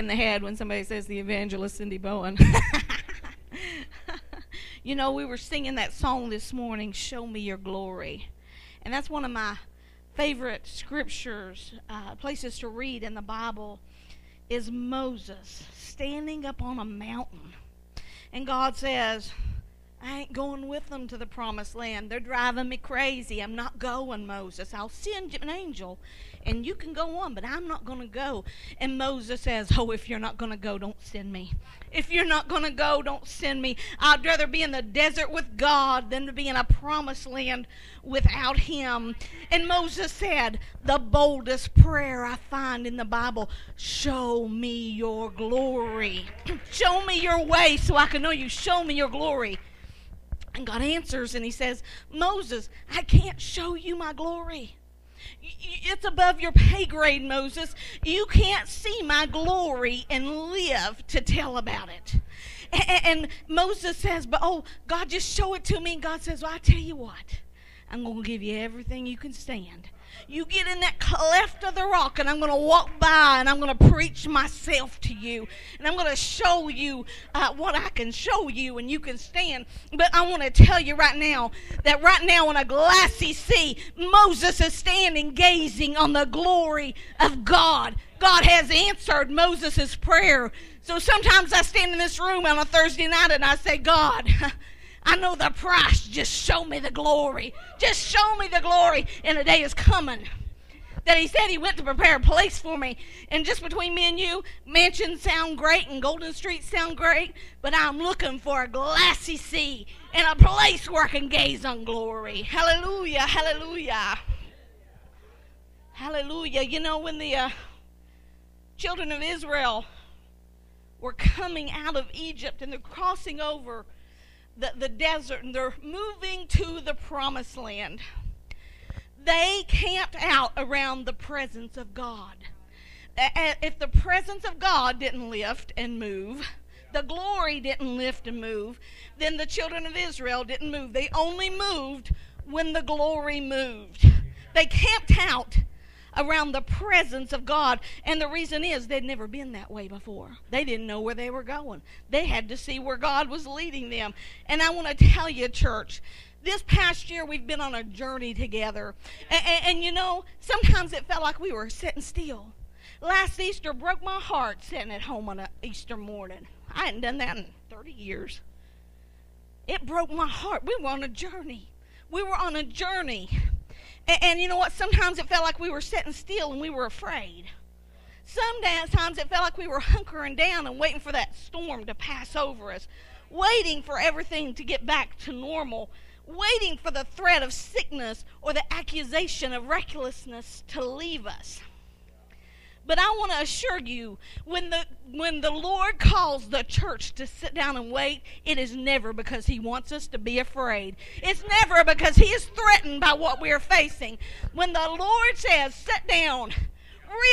in the head when somebody says the evangelist Cindy Bowen. you know, we were singing that song this morning, Show Me Your Glory. And that's one of my favorite scriptures, uh, places to read in the Bible, is Moses standing up on a mountain. And God says, I ain't going with them to the promised land. They're driving me crazy. I'm not going, Moses. I'll send an angel and you can go on, but I'm not going to go. And Moses says, Oh, if you're not going to go, don't send me. If you're not going to go, don't send me. I'd rather be in the desert with God than to be in a promised land without Him. And Moses said, The boldest prayer I find in the Bible show me your glory. show me your way so I can know you. Show me your glory. And God answers and he says, Moses, I can't show you my glory. It's above your pay grade, Moses. You can't see my glory and live to tell about it. And, Moses says, But oh, God, just show it to me. And God says, Well, I tell you what, I'm going to give you everything you can stand you get in that cleft of the rock, and I'm going to walk by and I'm going to preach myself to you. And I'm going to show you uh, what I can show you, and you can stand. But I want to tell you right now that right now on a glassy sea, Moses is standing gazing on the glory of God. God has answered Moses' prayer. So sometimes I stand in this room on a Thursday night and I say, God, I know the price. Just show me the glory. Just show me the glory. And the day is coming that he said he went to prepare a place for me. And just between me and you, mansions sound great and Golden Street sound great, but I'm looking for a glassy sea and a place where I can gaze on glory. Hallelujah, hallelujah. Hallelujah. You know, when the uh, children of Israel were coming out of Egypt and they're crossing over the, the desert and they're moving to the promised land. They camped out around the presence of God. If the presence of God didn't lift and move, the glory didn't lift and move, then the children of Israel didn't move. They only moved when the glory moved. They camped out around the presence of God. And the reason is they'd never been that way before. They didn't know where they were going. They had to see where God was leading them. And I want to tell you, church, this past year we've been on a journey together. And, and, and, you know, sometimes it felt like we were sitting still. Last Easter broke my heart sitting at home on an Easter morning. I hadn't done that in 30 years. It broke my heart. We were on a journey. We were on a journey. And, and you know what? Sometimes it felt like we were sitting still and we were afraid. Sometimes it felt like we were hunkering down and waiting for that storm to pass over us, waiting for everything to get back to normal, waiting for the threat of sickness or the accusation of recklessness to leave us. But I want to assure you, when the when the Lord calls the church to sit down and wait, it is never because He wants us to be afraid. It's never because He is threatened by what we are facing. When the Lord says, "Sit down,"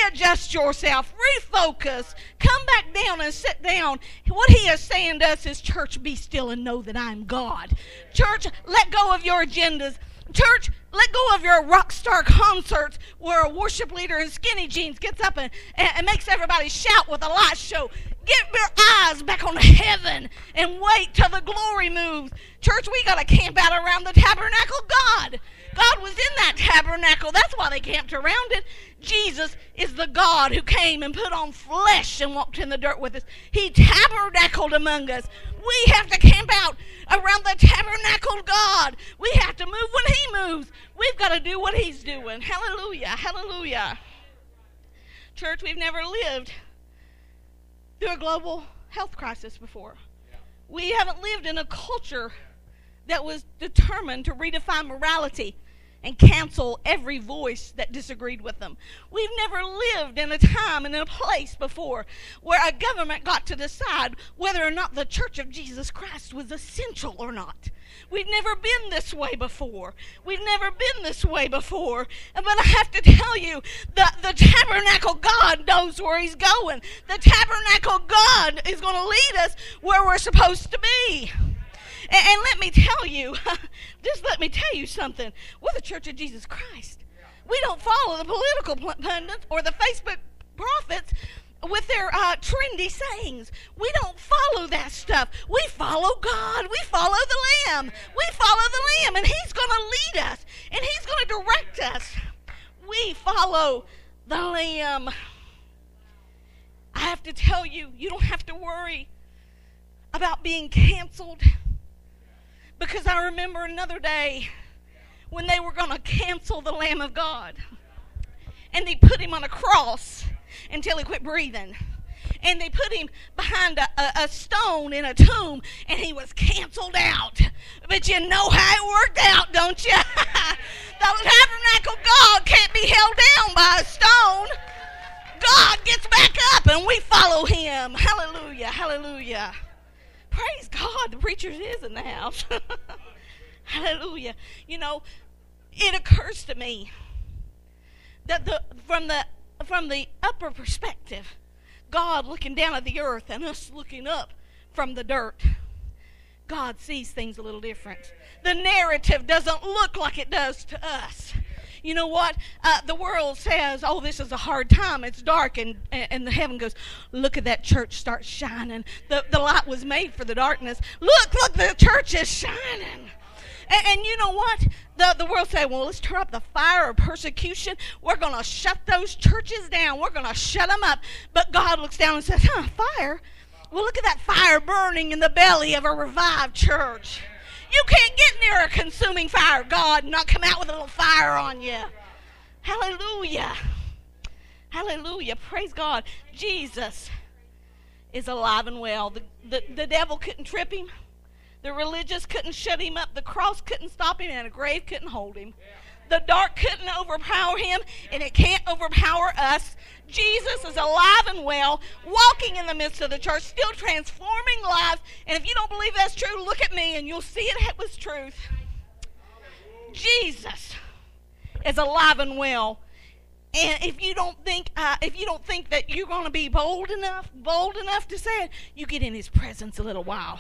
readjust yourself, refocus, come back down and sit down. What he is saying to us is, church, be still and know that I'm God. Church, let go of your agendas. Church, let go of your rock star concerts where a worship leader in skinny jeans gets up and, and, and makes everybody shout with a light show. Get your eyes back on heaven and wait till the glory moves. Church, we got to camp out around the tabernacle God. God was in that tabernacle. That's why they camped around it. Jesus is the God who came and put on flesh and walked in the dirt with us. He tabernacled among us. We have to camp out around the tabernacle God. We have to move when He moves. We've got to do what He's doing. Hallelujah. Hallelujah. Church, we've never lived through a global health crisis before. We haven't lived in a culture that was determined to redefine morality and cancel every voice that disagreed with them. We've never lived in a time and in a place before where a government got to decide whether or not the Church of Jesus Christ was essential or not. We've never been this way before. We've never been this way before. But I have to tell you, the, the tabernacle God knows where He's going. The tabernacle God is going to lead us where we're supposed to be. And, and let me tell you, just let me tell you something. We're the Church of Jesus Christ. We don't follow the political pundits or the Facebook prophets with their uh, trendy sayings. We don't follow that stuff. We follow God. We follow the Lamb. We follow the Lamb, and He's going to lead us, and He's going to direct us. We follow the Lamb. I have to tell you, you don't have to worry about being canceled because I remember another day when they were going to cancel the Lamb of God and they put him on a cross until he quit breathing. And they put him behind a, a, a, stone in a tomb, and he was canceled out. But you know how it worked out, don't you? the tabernacle God can't be held down by a stone. God gets back up, and we follow him. Hallelujah, hallelujah. Praise God, the preacher is in the house. hallelujah. You know, it occurs to me that the from the from the upper perspective, God looking down at the earth and us looking up from the dirt, God sees things a little different. The narrative doesn't look like it does to us. You know what? Uh, the world says, "Oh, this is a hard time. It's dark," and and the heaven goes, "Look at that church start shining. The the light was made for the darkness. Look, look, the church is shining." And, and, you know what? The, the world say, well, let's turn up the fire of persecution. We're going to shut those churches down. We're going to shut them up. But God looks down and says, huh, fire? Well, look at that fire burning in the belly of a revived church. You can't get near a consuming fire, God, and not come out with a little fire on you. Hallelujah. Hallelujah. Praise God. Jesus is alive and well. The, the, the devil couldn't trip him. The religious couldn't shut him up. The cross couldn't stop him, and a grave couldn't hold him. The dark couldn't overpower him, and it can't overpower us. Jesus is alive and well, walking in the midst of the church, still transforming lives. And if you don't believe that's true, look at me, and you'll see it was truth. Jesus is alive and well. And if you don't think, uh, if you don't think that you're going to be bold enough, bold enough to say it, you get in His presence a little while.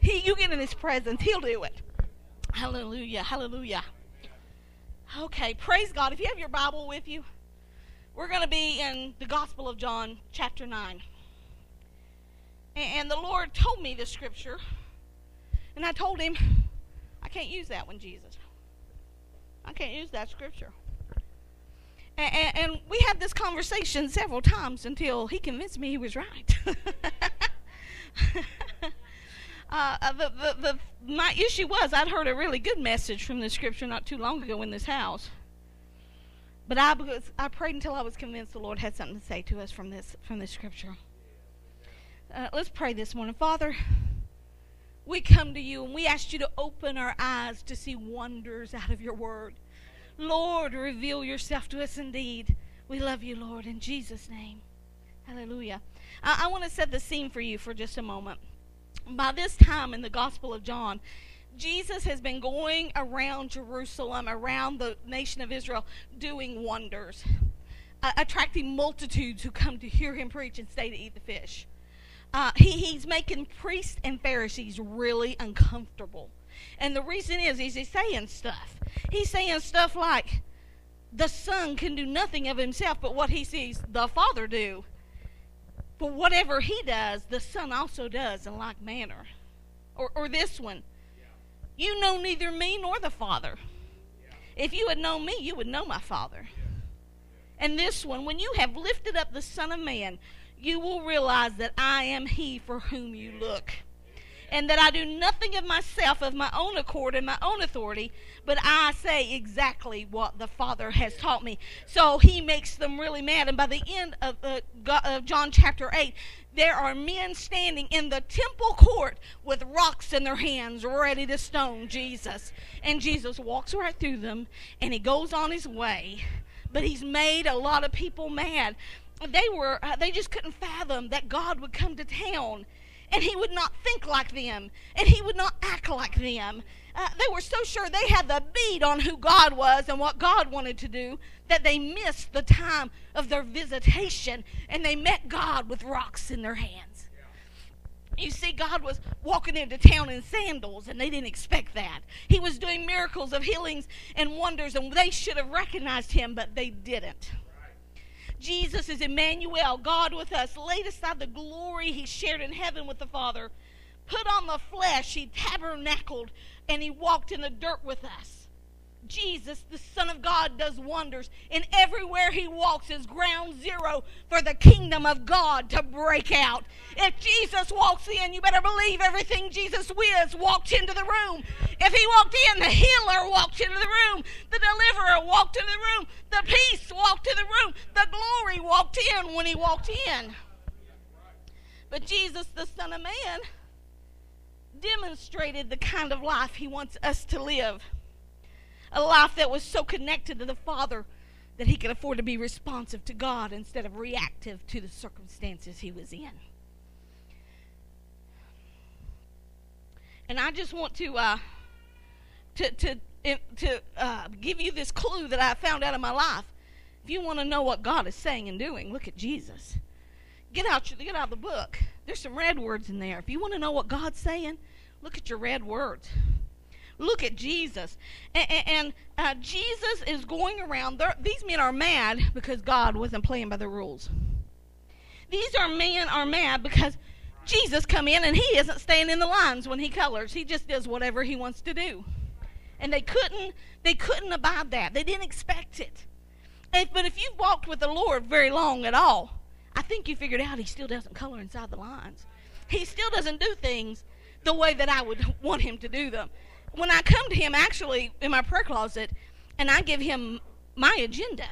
He, you get in His presence, He'll do it. Hallelujah, hallelujah. Okay, praise God. If you have your Bible with you, we're going to be in the Gospel of John, chapter 9. And the Lord told me the scripture, and I told him, I can't use that one, Jesus. I can't use that scripture. And, we had this conversation several times until he convinced me he was right. Uh, the, the, the, my issue was I'd heard a really good message from the scripture not too long ago in this house. But I, I prayed until I was convinced the Lord had something to say to us from this, from this scripture. Uh, let's pray this morning. Father, we come to you and we ask you to open our eyes to see wonders out of your word. Lord, reveal yourself to us indeed. We love you, Lord, in Jesus' name. Hallelujah. I, I want to set the scene for you for just a moment by this time in the Gospel of John, Jesus has been going around Jerusalem, around the nation of Israel, doing wonders, uh, attracting multitudes who come to hear him preach and stay to eat the fish. Uh, he, he's making priests and Pharisees really uncomfortable. And the reason is, is he's saying stuff. He's saying stuff like, the Son can do nothing of himself but what he sees the Father do. For whatever he does, the Son also does in like manner. Or, or this one. You know neither me nor the Father. If you had known me, you would know my Father. And this one, when you have lifted up the Son of Man, you will realize that I am he for whom you look and that I do nothing of myself of my own accord and my own authority, but I say exactly what the Father has taught me. So he makes them really mad. And by the end of, uh, of John chapter 8, there are men standing in the temple court with rocks in their hands ready to stone Jesus. And Jesus walks right through them and he goes on his way. But he's made a lot of people mad. They were uh, they just couldn't fathom that God would come to town and he would not think like them, and he would not act like them. Uh, they were so sure they had the beat on who God was and what God wanted to do that they missed the time of their visitation and they met God with rocks in their hands. You see, God was walking into town in sandals, and they didn't expect that. He was doing miracles of healings and wonders, and they should have recognized him, but they didn't. Jesus is Emmanuel, God with us, laid aside the glory he shared in heaven with the Father, put on the flesh, he tabernacled, and he walked in the dirt with us. Jesus, the Son of God, does wonders, and everywhere he walks is ground zero for the kingdom of God to break out. If Jesus walks in, you better believe everything Jesus whiz walked into the room. If he walked in, the healer walked into the room, the deliverer walked into the room, the peace walked in the room, the glory walked in when he walked in. But Jesus, the Son of Man, demonstrated the kind of life he wants us to live a life that was so connected to the Father that he could afford to be responsive to God instead of reactive to the circumstances he was in. And I just want to uh, to to to uh, give you this clue that I found out in my life. If you want to know what God is saying and doing, look at Jesus. Get out your, get out the book. There's some red words in there. If you want to know what God's saying, look at your red words. Look at Jesus. And, and uh, Jesus is going around. These men are mad because God wasn't playing by the rules. These are men are mad because Jesus come in and he isn't staying in the lines when he colors. He just does whatever he wants to do. And they couldn't they couldn't abide that. They didn't expect it. And, but if you've walked with the Lord very long at all, I think you figured out he still doesn't color inside the lines. He still doesn't do things the way that I would want him to do them when I come to him actually in my prayer closet and I give him my agenda,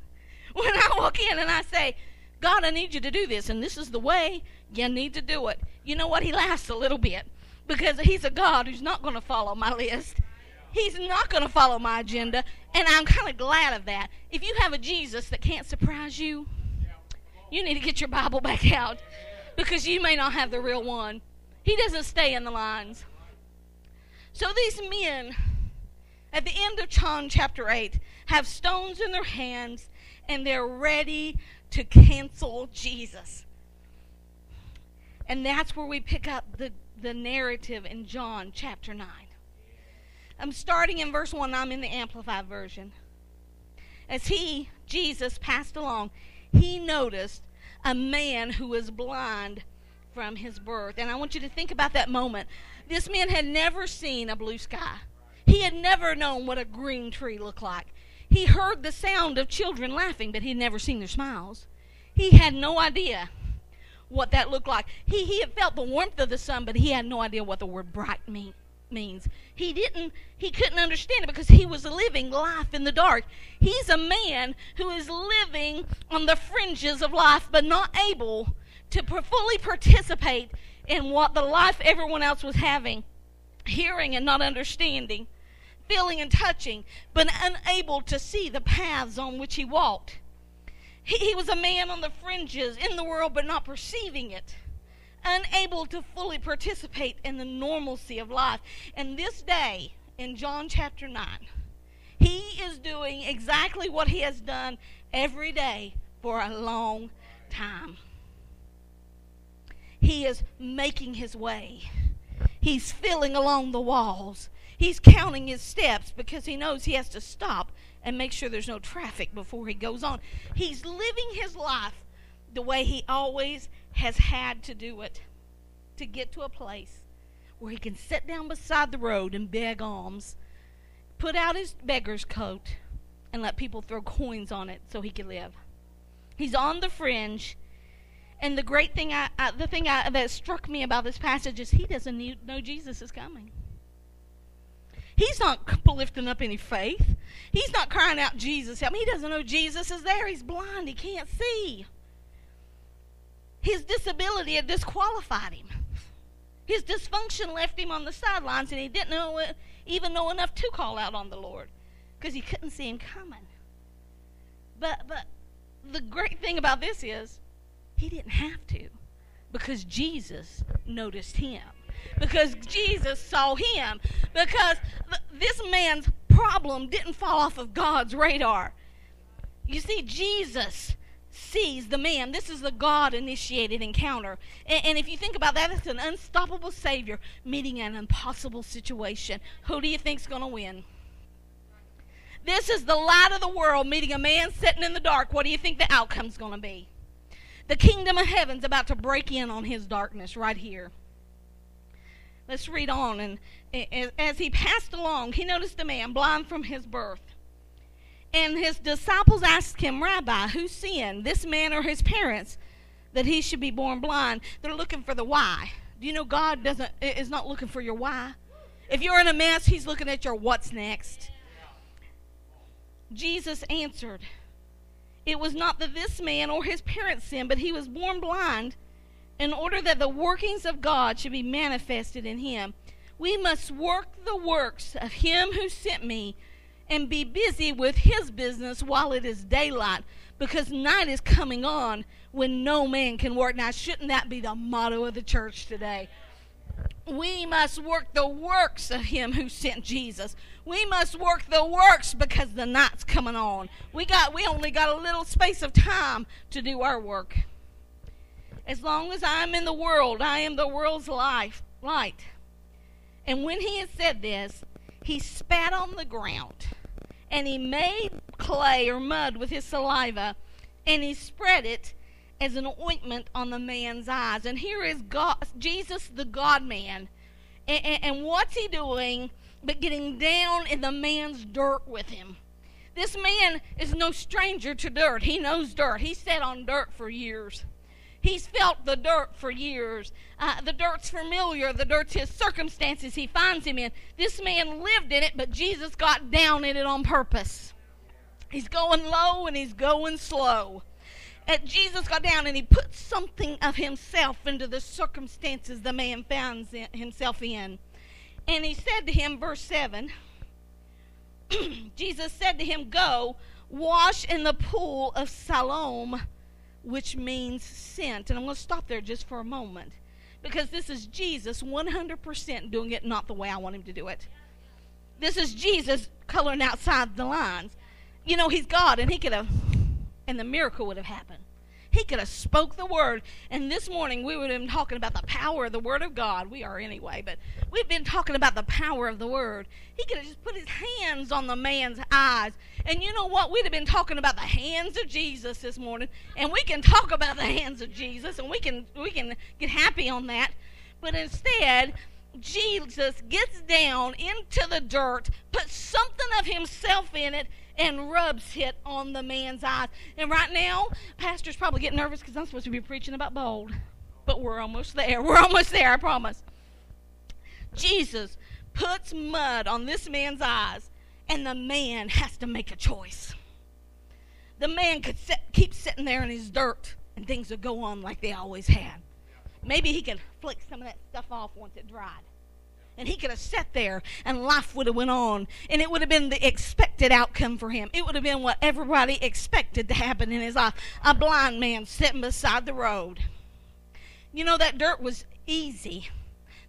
when I walk in and I say, God, I need you to do this, and this is the way you need to do it, you know what? He laughs a little bit because he's a God who's not going to follow my list. He's not going to follow my agenda, and I'm kind of glad of that. If you have a Jesus that can't surprise you, you need to get your Bible back out because you may not have the real one. He doesn't stay in the lines. So these men, at the end of John chapter 8, have stones in their hands and they're ready to cancel Jesus. And that's where we pick up the, the narrative in John chapter 9. I'm starting in verse 1, I'm in the Amplified version. As he, Jesus, passed along, he noticed a man who was blind from his birth. And I want you to think about that moment. This man had never seen a blue sky. He had never known what a green tree looked like. He heard the sound of children laughing, but he'd never seen their smiles. He had no idea what that looked like. He, he had felt the warmth of the sun, but he had no idea what the word bright mean, means. He didn't, he couldn't understand it because he was living life in the dark. He's a man who is living on the fringes of life, but not able to fully participate in what the life everyone else was having, hearing and not understanding, feeling and touching, but unable to see the paths on which he walked. He, he was a man on the fringes in the world, but not perceiving it unable to fully participate in the normalcy of life. And this day, in John chapter 9, he is doing exactly what he has done every day for a long time. He is making his way. He's feeling along the walls. He's counting his steps because he knows he has to stop and make sure there's no traffic before he goes on. He's living his life the way he always has had to do it to get to a place where he can sit down beside the road and beg alms, put out his beggar's coat, and let people throw coins on it so he can live. He's on the fringe and the great thing, I, I the thing I, that struck me about this passage is he doesn't need, know Jesus is coming. He's not lifting up any faith. He's not crying out, Jesus, help me. He doesn't know Jesus is there. He's blind. He can't see. His disability had disqualified him. His dysfunction left him on the sidelines, and he didn't know, even know enough to call out on the Lord because he couldn't see him coming. But, but the great thing about this is he didn't have to because Jesus noticed him. Because Jesus saw him. Because th- this man's problem didn't fall off of God's radar. You see, Jesus sees the man. This is the God initiated encounter. And, and, if you think about that, it's an unstoppable Savior meeting an impossible situation. Who do you think's going to win? This is the light of the world meeting a man sitting in the dark. What do you think the outcome's going to be? The kingdom of heaven's about to break in on his darkness right here. Let's read on. And as he passed along, he noticed a man blind from his birth. And his disciples asked him, Rabbi, who sinned, this man or his parents, that he should be born blind? They're looking for the why. Do you know God doesn't is not looking for your why? If you're in a mess, he's looking at your what's next. Jesus answered, It was not that this man or his parents sinned, but he was born blind in order that the workings of God should be manifested in him. We must work the works of him who sent me and be busy with his business while it is daylight because night is coming on when no man can work. Now, shouldn't that be the motto of the church today? We must work the works of him who sent Jesus. We must work the works because the night's coming on. We got we only got a little space of time to do our work. As long as I'm in the world, I am the world's life light. And when he had said this, he spat on the ground and he made clay or mud with his saliva, and he spread it as an ointment on the man's eyes. And here is God, Jesus, the God man. And, and, and what's he doing but getting down in the man's dirt with him? This man is no stranger to dirt. He knows dirt. He sat on dirt for years. He's felt the dirt for years. Uh, the dirt's familiar. The dirt's his circumstances he finds him in. This man lived in it, but Jesus got down in it on purpose. He's going low and he's going slow. And Jesus got down and he put something of himself into the circumstances the man found himself in. And he said to him, verse 7 Jesus said to him, Go, wash in the pool of Siloam which means sent. And I'm going to stop there just for a moment because this is Jesus 100% doing it not the way I want him to do it. This is Jesus coloring outside the lines. You know, he's God and he could have, and the miracle would have happened. He could have spoke the word. And this morning we would have been talking about the power of the word of God. We are anyway, but we've been talking about the power of the word. He could have just put his hands on the man's eyes. And you know what? We'd have been talking about the hands of Jesus this morning. And we can talk about the hands of Jesus and we can we can get happy on that. But instead, Jesus gets down into the dirt, puts something of himself in it, and rubs it on the man's eyes. And right now, pastor's probably getting nervous because I'm supposed to be preaching about bold. But we're almost there. We're almost there, I promise. Jesus puts mud on this man's eyes, and the man has to make a choice. The man could sit, keep sitting there in his dirt, and things would go on like they always had. Maybe he could flick some of that stuff off once it dried and he could have sat there and life would have went on and it would have been the expected outcome for him. It would have been what everybody expected to happen in his life. A blind man sitting beside the road. You know that dirt was easy.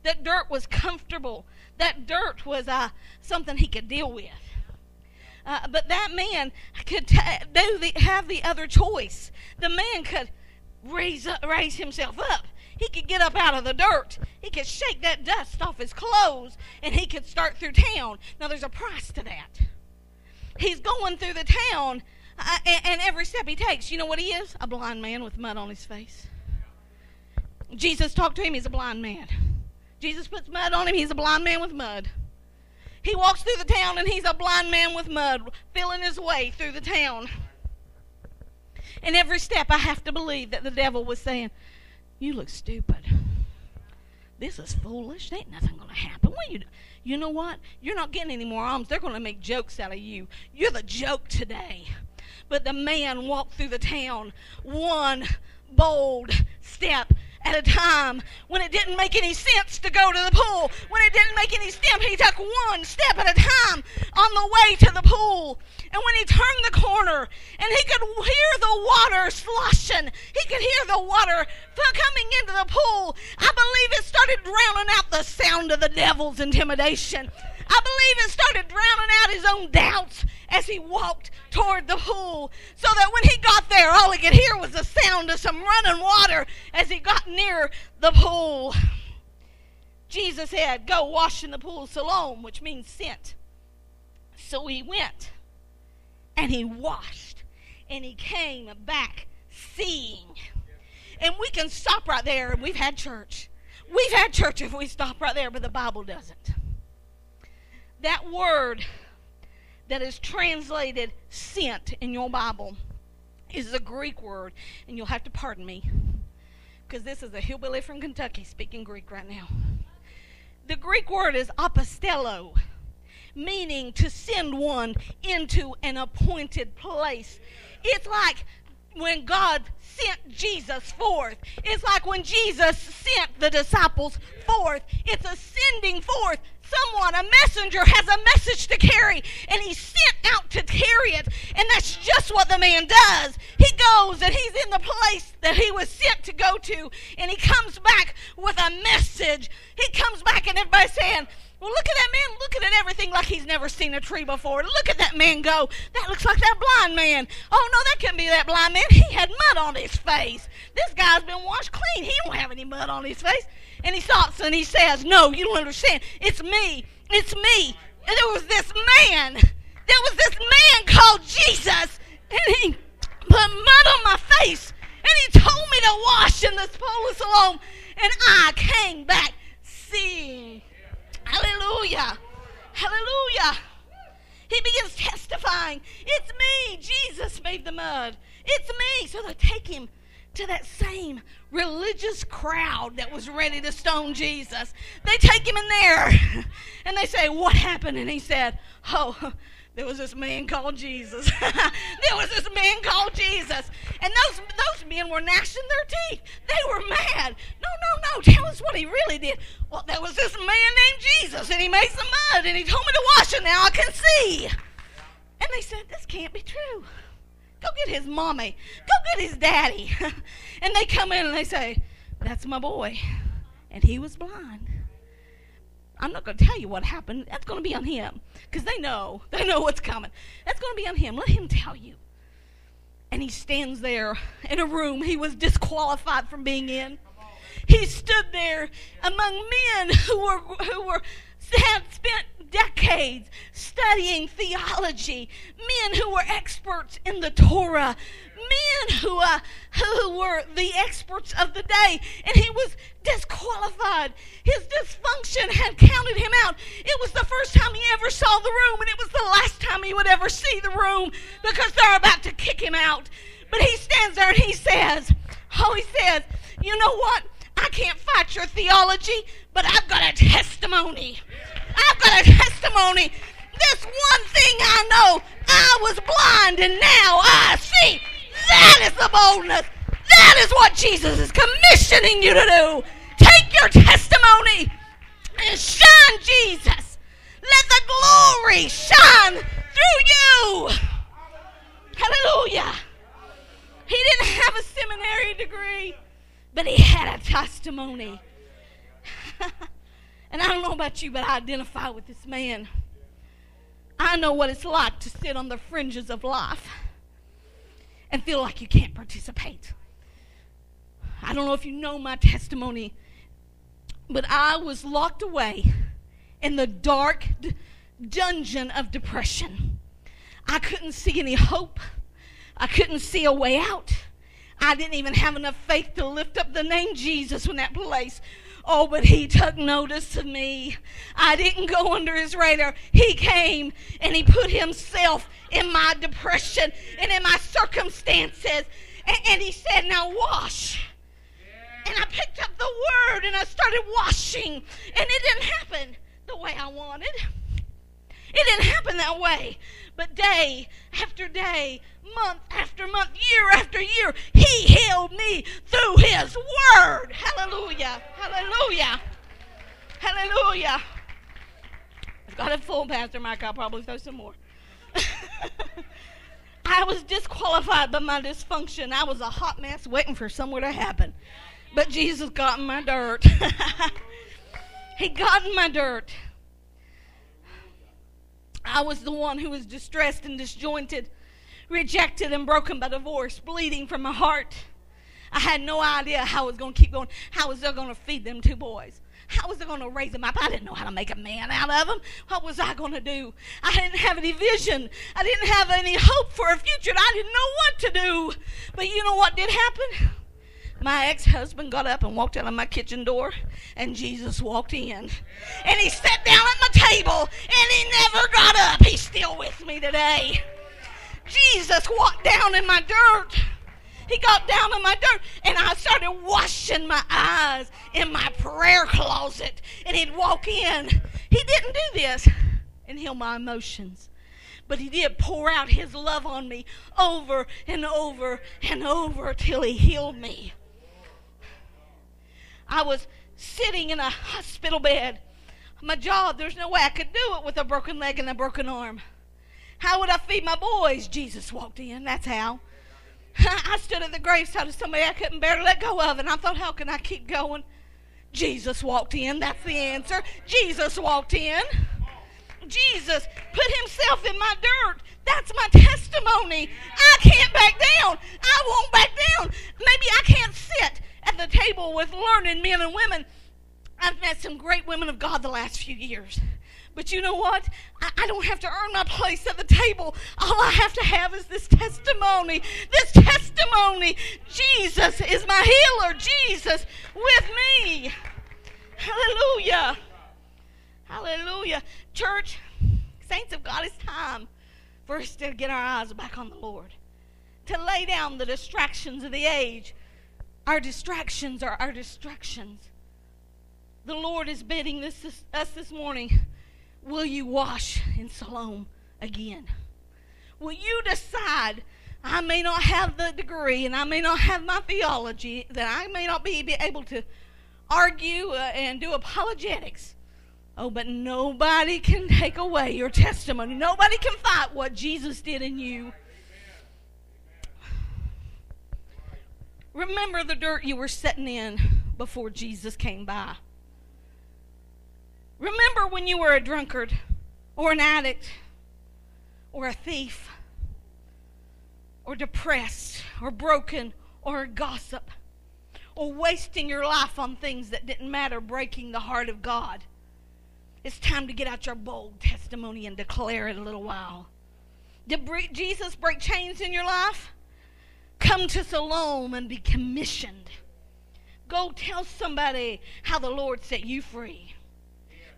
That dirt was comfortable. That dirt was uh, something he could deal with. Uh, but that man could do the, have the other choice. The man could raise raise himself up he could get up out of the dirt. He could shake that dust off his clothes and he could start through town. Now, there's a price to that. He's going through the town, uh, and, and every step he takes, you know what he is? A blind man with mud on his face. Jesus talked to him, he's a blind man. Jesus puts mud on him, he's a blind man with mud. He walks through the town and he's a blind man with mud, feeling his way through the town. And every step I have to believe that the devil was saying, you look stupid. This is foolish. Ain't nothing to happen. What you, you know what? You're not getting any more alms. They're to make jokes out of you. You're the joke today. But the man walked through the town one bold step at a time when it didn't make any sense to go to the pool. When it didn't make any sense, he took one step at a time on the way to the pool. And when he turned the corner and he could hear the water sloshing, he could hear the water coming into the pool, I believe it started drowning out the sound of the devil's intimidation. I it started drowning out his own doubts as he walked toward the pool, so that when he got there, all he could hear was the sound of some running water as he got near the pool. Jesus said, Go wash in the pool of Siloam, which means sent. So he went. and he washed and he came back seeing. And we can stop right there. and We've had church. We've had church if we stop right there, but the Bible doesn't. That word that is translated sent in your Bible is a Greek word, and you'll have to pardon me because this is a hillbilly from Kentucky speaking Greek right now. The Greek word is apostello, meaning to send one into an appointed place. It's like when God sent Jesus forth. It's like when Jesus sent the disciples forth. It's a sending forth. Someone, a messenger, has a message to carry, and he's sent out to carry it. And that's just what the man does. He goes and he's in the place that he was sent to go to, and he comes back with a message. He comes back, and everybody's saying, well, look at that man looking at everything like he's never seen a tree before. Look at that man go. That looks like that blind man. Oh, no, that couldn't be that blind man. He had mud on his face. This guy's been washed clean. He don't have any mud on his face. And he stops and he says, No, you don't understand. It's me. It's me. And there was this man. There was this man called Jesus. And he put mud on my face. And he told me to wash in this pool of Siloam. And I came back seeing. Hallelujah. Hallelujah. He begins testifying. It's me. Jesus made the mud. It's me. So they take him to that same religious crowd that was ready to stone Jesus. They take him in there and they say, What happened? And he said, Oh, there was this man called Jesus. there was this man called Jesus. And those, those men were gnashing their teeth. They were mad. No, no, no. Tell us what he really did. Well, there was this man named Jesus, and he made some mud, and he told me to wash it. Now I can see. And they said, This can't be true. Go get his mommy. Go get his daddy. and they come in and they say, That's my boy. And he was blind. I'm not going to tell you what happened. That's going to be on him. Because they know. They know what's coming. That's going to be on him. Let him tell you. And he stands there in a room he was disqualified from being in. He stood there among men who were, who were had spent decades studying theology, men who were experts in the Torah, men who, uh, who were the experts of the day, and he was disqualified. His dysfunction had counted him out. It was the first time he ever saw the room, and it was the last time he would ever see the room because they're about to kick him out. But he stands there and he says, Oh, he says, You know what? I can't fight your theology, but I've got a testimony. I've got a testimony. This one thing I know I was blind and now I see. That is the boldness. That is what Jesus is commissioning you to do. Take your testimony and shine Jesus. Let the glory shine through you. Hallelujah. He didn't have a seminary degree, but he had a testimony. And I don't know about you, but I identify with this man. I know what it's like to sit on the fringes of life and feel like you can't participate. I don't know if you know my testimony, but I was locked away in the dark d- dungeon of depression. I couldn't see any hope. I couldn't see a way out. I didn't even have enough faith to lift up the name Jesus in that place. Oh, but he took notice of me. I didn't go under his radar. He came and he put himself in my depression and in my circumstances. And, and he said, Now wash. And I picked up the word and I started washing. And it didn't happen the way I wanted. It didn't happen that way. But day after day, month after month, year after year, He healed me through His Word. Hallelujah. Hallelujah. Hallelujah. I've got a full Pastor Mike. I'll probably throw some more. I was disqualified by my dysfunction. I was a hot mess waiting for somewhere to happen. But Jesus got in my dirt. he got in my dirt. I was the one who was distressed and disjointed, rejected and broken by divorce, bleeding from my heart. I had no idea how I was going to keep going. How was I going to feed them two boys? How was I going to raise them up? I didn't know how to make a man out of them. What was I going to do? I didn't have any vision. I didn't have any hope for a future. I didn't know what to do. But you know what did happen? My ex husband got up and walked out of my kitchen door, and Jesus walked in. And he sat down at my table, and he never got up. He's still with me today. Jesus walked down in my dirt. He got down in my dirt and I started washing my eyes in my prayer closet. And he'd walk in. He didn't do this and heal my emotions. But he did pour out his love on me over and over and over till he healed me. I was sitting in a hospital bed. My job, there's no way I could do it with a broken leg and a broken arm. How would I feed my boys? Jesus walked in. That's how. I stood at the graveside of somebody I couldn't bear to let go of, and I thought, how can I keep going? Jesus walked in. That's the answer. Jesus walked in. Jesus put himself in my dirt. That's my testimony. I can't back down. I won't back down. Maybe I can't sit at the table with learned men and women. I've met some great women of God the last few years. But you know what? I, I, don't have to earn my place at the table. All I have to have is this testimony. This testimony. Jesus is my healer. Jesus with me. Hallelujah. Hallelujah. Church, saints of God, it's time for us to get our eyes back on the Lord. To lay down the distractions of the age. Our distractions are our distractions. The Lord is bidding this, this, us this morning Will you wash in Siloam again? Will you decide I may not have the degree and I may not have my theology, that I may not be able to argue uh, and do apologetics. Oh, but nobody can take away your testimony. Nobody can fight what Jesus did in you. Remember the dirt you were sitting in before Jesus came by. Remember when you were a drunkard or an addict or a thief or depressed or broken or a gossip or wasting your life on things that didn't matter, breaking the heart of God. It's time to get out your bold testimony and declare it a little while. Did Jesus break chains in your life? Come to Siloam and be commissioned. Go tell somebody how the Lord set you free.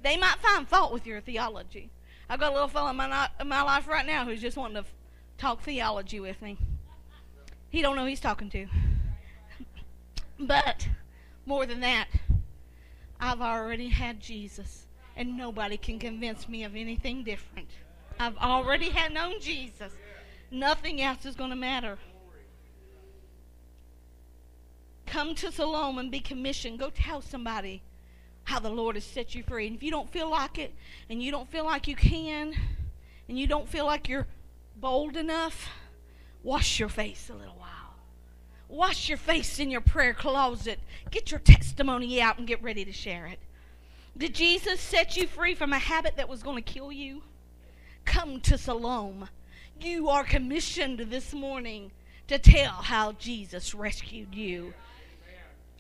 They might find fault with your theology. I've got a little fellow in my, in my life right now who's just wanting to f- talk theology with me. He don't know he's talking to. but more than that, I've already had Jesus, and nobody can convince me of anything different. I've already had known Jesus. Nothing else is going to matter. Come to Siloam and be commissioned. Go tell somebody how the Lord has set you free. And if you don't feel like it, and you don't feel like you can, and you don't feel like you're bold enough, wash your face a little while. Wash your face in your prayer closet. Get your testimony out and get ready to share it. Did Jesus set you free from a habit that was going to kill you? Come to Siloam. You are commissioned this morning to tell how Jesus rescued you.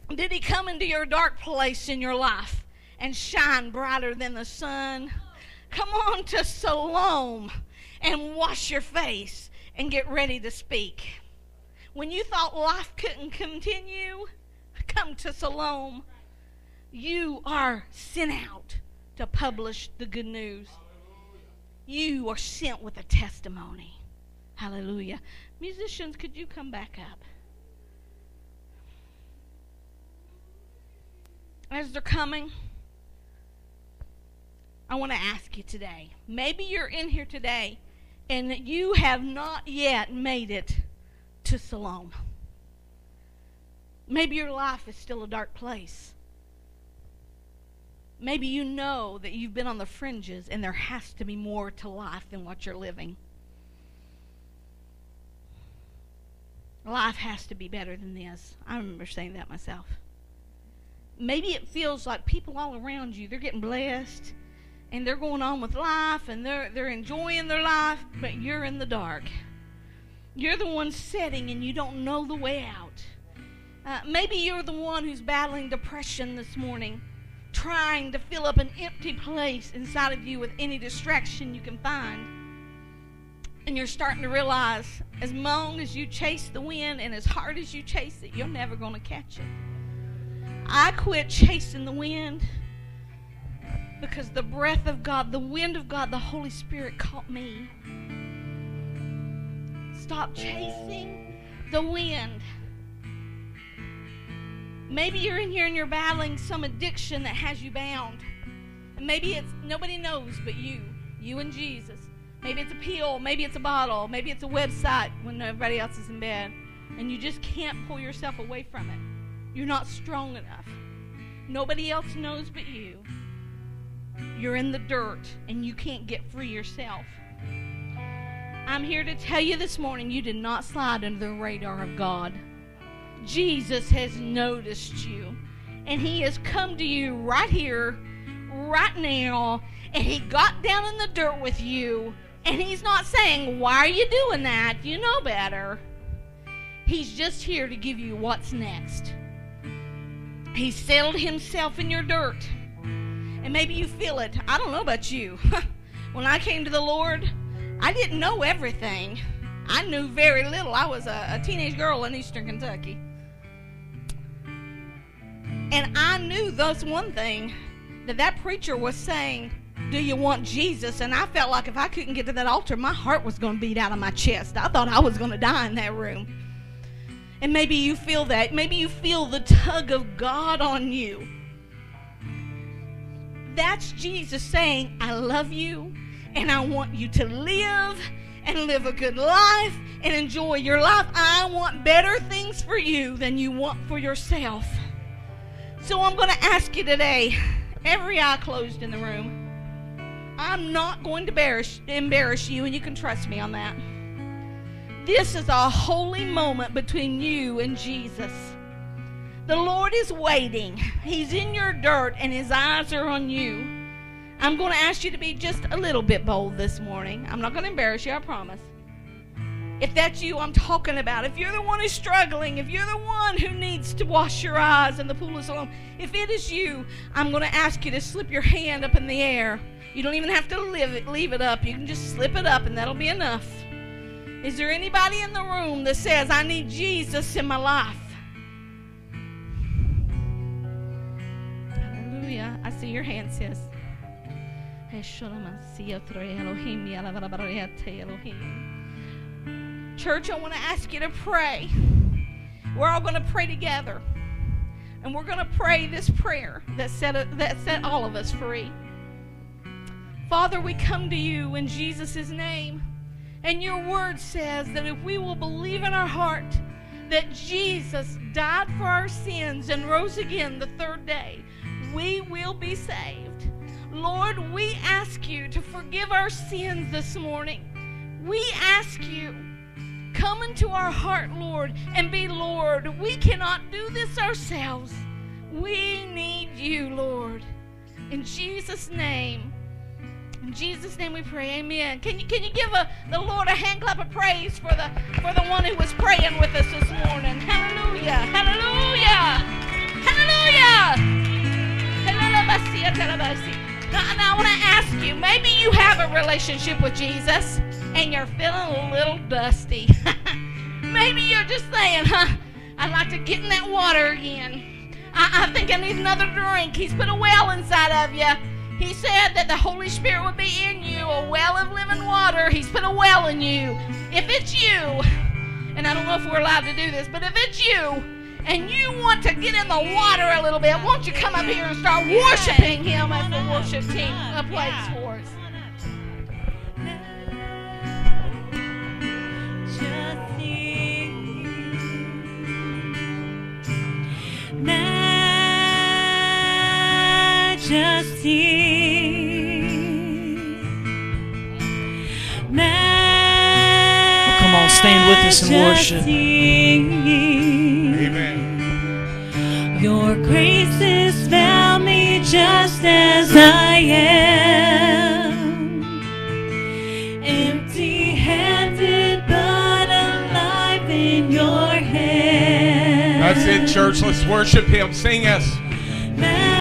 Did he come into your dark place in your life and shine brighter than the sun? Come on to Siloam and wash your face and get ready to speak. When you thought life couldn't continue, come to Siloam. You are sent out to publish the good news. You are sent with a testimony. Hallelujah. Musicians, could you come back up? As they're coming, I want to ask you today. Maybe you're in here today and you have not yet made it to Siloam. Maybe your life is still a dark place. Maybe you know that you've been on the fringes and there has to be more to life than what you're living. Life has to be better than this. I remember saying that myself maybe it feels like people all around you, they're getting blessed and they're going on with life and they're they're enjoying their life, but you're in the dark. You're the one setting and you don't know the way out. Uh, maybe you're the one who's battling depression this morning, trying to fill up an empty place inside of you with any distraction you can find. And you're starting to realize as long as you chase the wind and as hard as you chase it, you're never going to catch it. I quit chasing the wind because the breath of God, the wind of God, the Holy Spirit caught me. Stop chasing the wind. Maybe you're in here and you're battling some addiction that has you bound. Maybe it's nobody knows but you, you and Jesus. Maybe it's a pill, maybe it's a bottle, maybe it's a website when everybody else is in bed. And you just can't pull yourself away from it. You're not strong enough. Nobody else knows but you. You're in the dirt and you can't get free yourself. I'm here to tell you this morning you did not slide under the radar of God. Jesus has noticed you and he has come to you right here, right now, and he got down in the dirt with you. And he's not saying, Why are you doing that? You know better. He's just here to give you what's next. He settled himself in your dirt. And maybe you feel it. I don't know about you. when I came to the Lord, I didn't know everything. I knew very little. I was a, a teenage girl in eastern Kentucky. And I knew thus one thing that that preacher was saying, Do you want Jesus? And I felt like if I couldn't get to that altar, my heart was going to beat out of my chest. I thought I was going to die in that room. And maybe you feel that. Maybe you feel the tug of God on you. That's Jesus saying, I love you and I want you to live and live a good life and enjoy your life. I want better things for you than you want for yourself. So I'm going to ask you today, every eye closed in the room. I'm not going to embarrass, embarrass you, and you can trust me on that. This is a holy moment between you and Jesus. The Lord is waiting. He's in your dirt and his eyes are on you. I'm going to ask you to be just a little bit bold this morning. I'm not going to embarrass you, I promise. If that's you I'm talking about, if you're the one who's struggling, if you're the one who needs to wash your eyes in the pool of Siloam, if it is you, I'm going to ask you to slip your hand up in the air. You don't even have to leave it, leave it up. You can just slip it up and that'll be enough. Is there anybody in the room that says, I need Jesus in my life? Hallelujah. I see your hand, sis. Church, I want to ask you to pray. We're all going to pray together. And we're going to pray this prayer that set, that set all of us free. Father, we come to you in Jesus' name. And your word says that if we will believe in our heart that Jesus died for our sins and rose again the third day, we will be saved. Lord, we ask you to forgive our sins this morning. We ask you, come into our heart, Lord, and be Lord. We cannot do this ourselves. We need you, Lord. In Jesus' name. In Jesus' name we pray. Amen. Can you can you give a, the Lord a hand clap of praise for the for the one who was praying with us this morning? Hallelujah. Hallelujah. Hallelujah. Now, now I want to ask you, maybe you have a relationship with Jesus and you're feeling a little dusty. maybe you're just saying, huh, I'd like to get in that water again. I, I think I need another drink. He's put a well inside of you. He said that the Holy Spirit would be in you, a well of living water. He's put a well in you. If it's you, and I don't know if we're allowed to do this, but if it's you, and you want to get in the water a little bit, won't you come up here and start worshiping Him as the worship team plays for us? Come on, stand with us in worship. Amen. Your grace has found me just as I am. Empty handed, but alive in your hands. That's it, church. Let's worship Him. Sing us.